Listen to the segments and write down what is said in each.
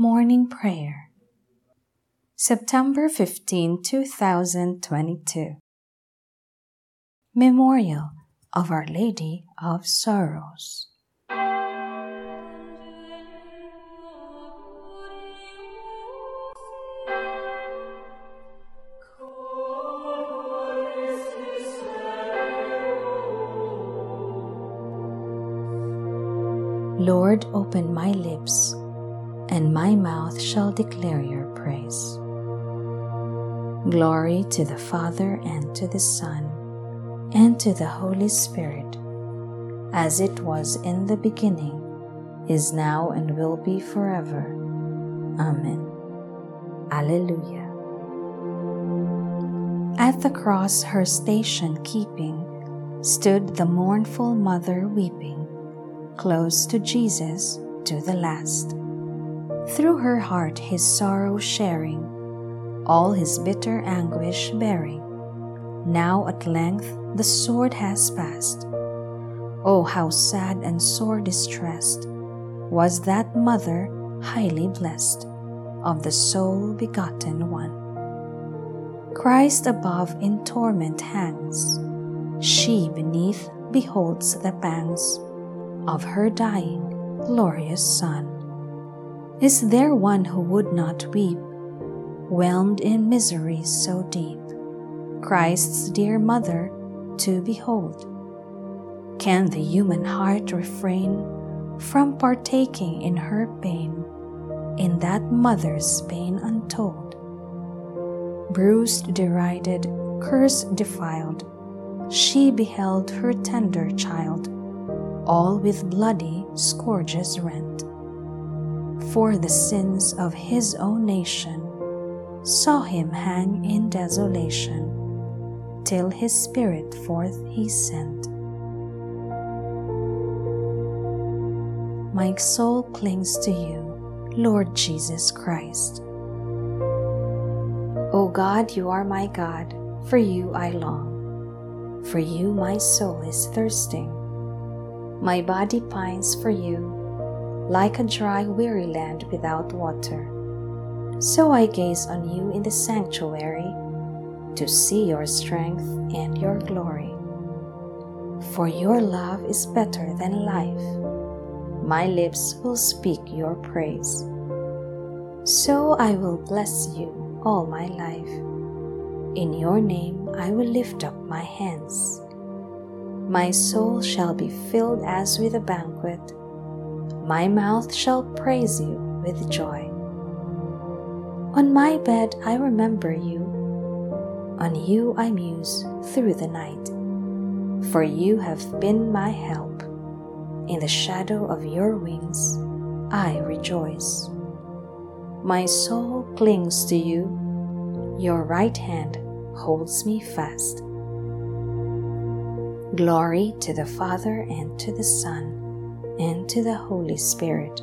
Morning Prayer. September 15, 2022 Memorial of Our Lady of Sorrows. Lord, open my lips, and my mouth shall declare your praise. Glory to the Father, and to the Son, and to the Holy Spirit, as it was in the beginning, is now, and will be forever. Amen. Alleluia. At the cross, her station keeping, stood the mournful mother weeping close to Jesus to the last. Through her heart his sorrow sharing, all his bitter anguish bearing. Now at length the sword has passed. Oh, how sad and sore distressed was that mother highly blessed of the sole begotten one. Christ above in torment hangs, she beneath beholds the pangs of her dying glorious Son. Is there one who would not weep, whelmed in misery so deep, Christ's dear mother to behold? Can the human heart refrain from partaking in her pain, in that mother's pain untold? Bruised, derided, cursed, defiled, she beheld her tender child all with bloody scourges rent. For the sins of his own nation saw him hang in desolation, till his spirit forth he sent. My soul clings to you, Lord Jesus Christ. O God, you are my God, for you I long. For you my soul is thirsting my body pines for you, like a dry, weary land without water. So I gaze on you in the sanctuary to see your strength and your glory. For your love is better than life. My lips will speak your praise. So I will bless you all my life. In your name I will lift up my hands. My soul shall be filled as with a banquet. My mouth shall praise you with joy. On my bed I remember you. On you I muse through the night. For you have been my help. In the shadow of your wings I rejoice. My soul clings to you. Your right hand holds me fast. Glory to the Father, and to the Son, and to the Holy Spirit,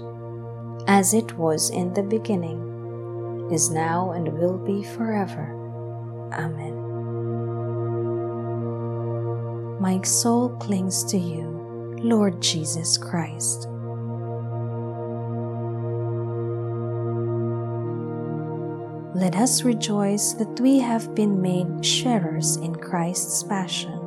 as it was in the beginning, is now, and will be forever. Amen. My soul clings to you, Lord Jesus Christ. Let us rejoice that we have been made sharers in Christ's passion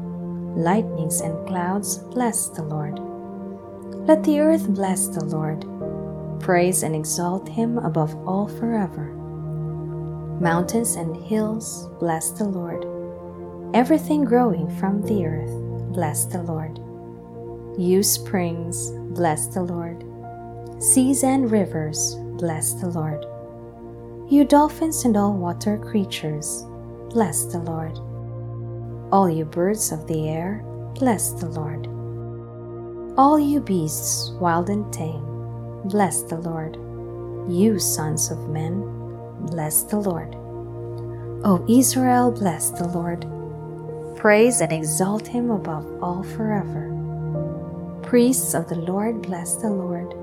lightnings and clouds bless the Lord. Let the earth bless the Lord. Praise and exalt him above all forever. Mountains and hills, bless the Lord. Everything growing from the earth, bless the Lord. You springs, bless the Lord. Seas and rivers, bless the Lord. You dolphins and all water creatures, bless the Lord. All you birds of the air, bless the Lord. All you beasts, wild and tame, bless the Lord. You sons of men, bless the Lord. O Israel, bless the Lord. Praise and exalt him above all forever. Priests of the Lord, bless the Lord.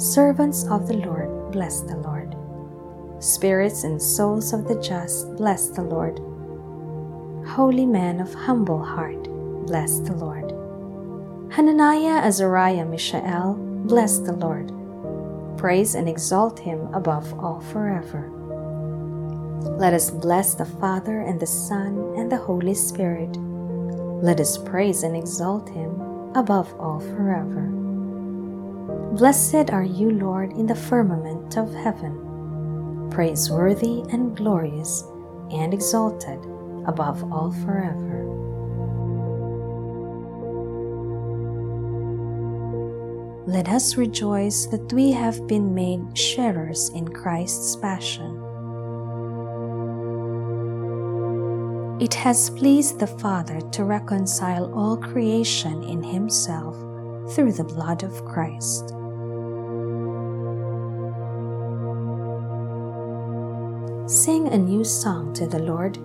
Servants of the Lord, bless the Lord. Spirits and souls of the just, bless the Lord. Holy men of humble heart, bless the Lord. Hananiah, Azariah, Mishael, bless the Lord. Praise and exalt him above all forever. Let us bless the Father and the Son and the Holy Spirit. Let us praise and exalt him above all forever. Blessed are you, Lord, in the firmament of heaven, praiseworthy and glorious and exalted above all forever. Let us rejoice that we have been made sharers in Christ's passion. It has pleased the Father to reconcile all creation in Himself through the blood of Christ Sing a new song to the Lord,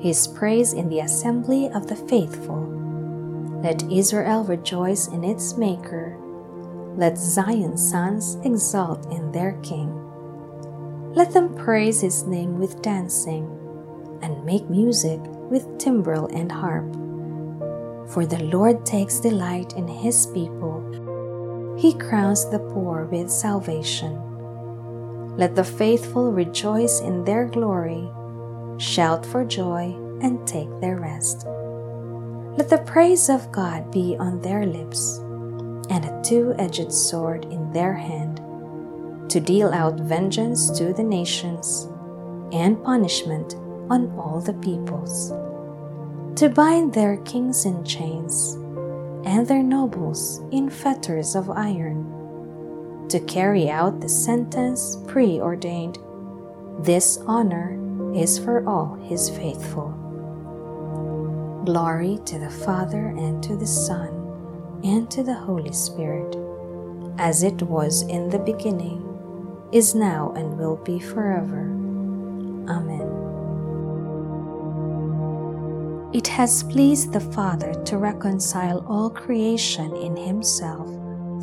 his praise in the assembly of the faithful. Let Israel rejoice in its Maker. Let Zion's sons exult in their King. Let them praise his name with dancing, and make music with timbrel and harp. For the Lord takes delight in his people. He crowns the poor with salvation. Let the faithful rejoice in their glory, shout for joy, and take their rest. Let the praise of God be on their lips, and a two edged sword in their hand, to deal out vengeance to the nations, and punishment on all the peoples, to bind their kings in chains, and their nobles in fetters of iron to carry out the sentence preordained. This honor is for all his faithful. Glory to the Father and to the Son and to the Holy Spirit, as it was in the beginning, is now, and will be forever. Amen. It has pleased the Father to reconcile all creation in Himself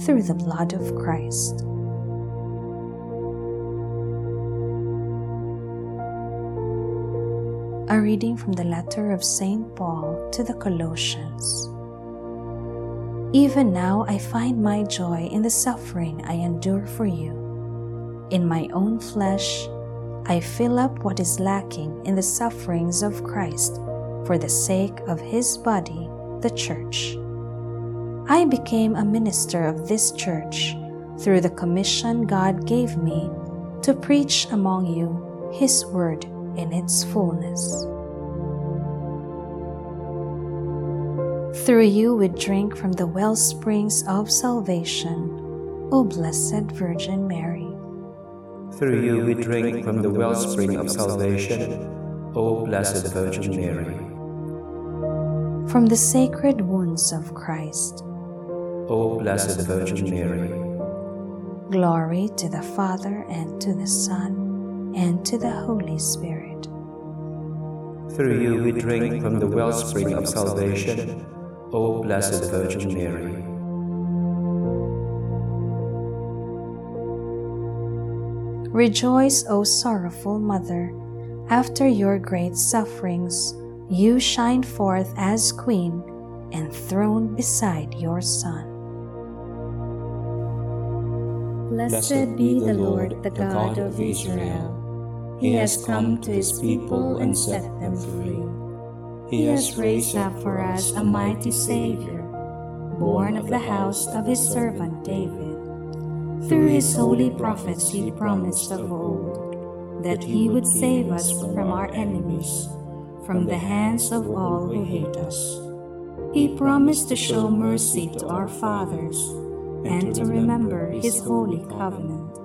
through the blood of Christ. A reading from the letter of St. Paul to the Colossians. Even now I find my joy in the suffering I endure for you. In my own flesh, I fill up what is lacking in the sufferings of Christ for the sake of his body, the Church I became a minister of this church through the commission God gave me to preach among you His word in its fullness. Through you we drink from the well springs of salvation, O Blessed Virgin Mary. Through you we drink from the wellspring of salvation, O Blessed Virgin Mary. From the sacred wounds of Christ, O Blessed Virgin Mary. Glory to the Father, and to the Son, and to the Holy Spirit. Through you we drink from the wellspring of salvation, O Blessed Virgin Mary. Rejoice, O sorrowful Mother, after your great sufferings, you shine forth as Queen, enthroned beside your Son. Blessed be the Lord, the God of Israel. He has come to his people and set them free. He has raised up for us a mighty Savior, born of the house of his servant David. Through his holy prophets he promised of old that he would save us from our enemies, from the hands of all who hate us. He promised to show mercy to our fathers and to remember his holy covenant.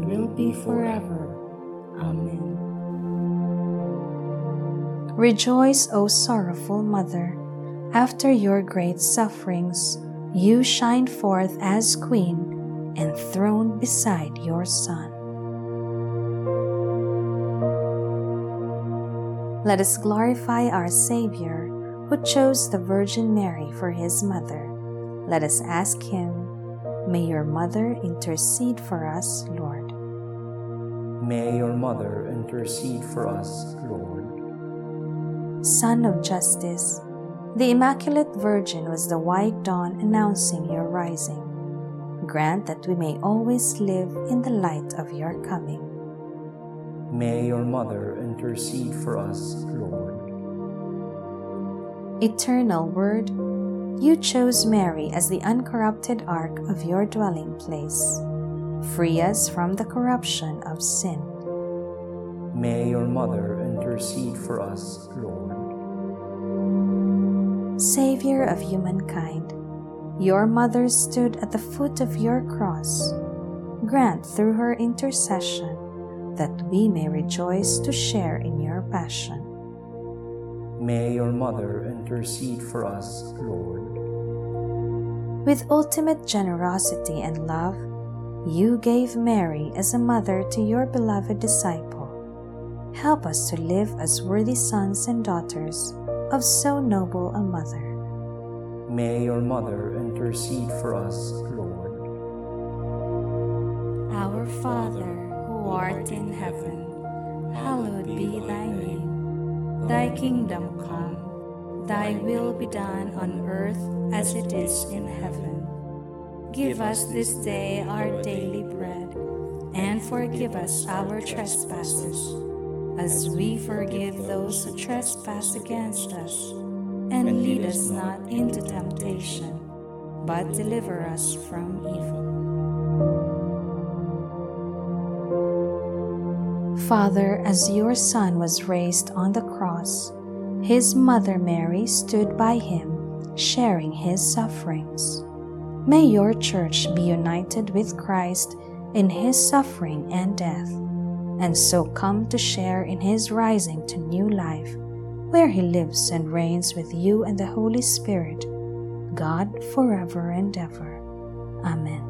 will be forever. Amen. Rejoice, O sorrowful mother. After your great sufferings, you shine forth as queen, enthroned beside your Son. Let us glorify our Savior, who chose the Virgin Mary for his mother. Let us ask him May your mother intercede for us, Lord. May your mother intercede for us, Lord. Sun of justice, the Immaculate Virgin was the white dawn announcing your rising. Grant that we may always live in the light of your coming. May your mother intercede for us, Lord. Eternal Word, you chose Mary as the uncorrupted ark of your dwelling place. Free us from the corruption of sin. May your mother intercede for us, Lord. Savior of humankind, your mother stood at the foot of your cross. Grant through her intercession that we may rejoice to share in your passion. May your mother intercede for us, Lord. With ultimate generosity and love, you gave Mary as a mother to your beloved disciple. Help us to live as worthy sons and daughters of so noble a mother. May your mother intercede for us, Lord. Our Father, who art in heaven, hallowed be thy name. Thy kingdom come, thy will be done on earth as it is in heaven. Give us this day our daily bread, and forgive us our trespasses, as we forgive those who trespass against us. And lead us not into temptation, but deliver us from evil. Father, as your Son was raised on the cross, his mother Mary stood by him, sharing his sufferings. May your church be united with Christ in his suffering and death, and so come to share in his rising to new life, where he lives and reigns with you and the Holy Spirit, God forever and ever. Amen.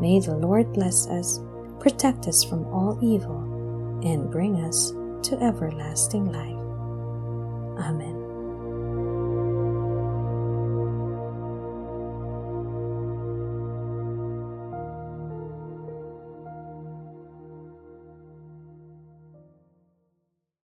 May the Lord bless us, protect us from all evil, and bring us to everlasting life. Amen.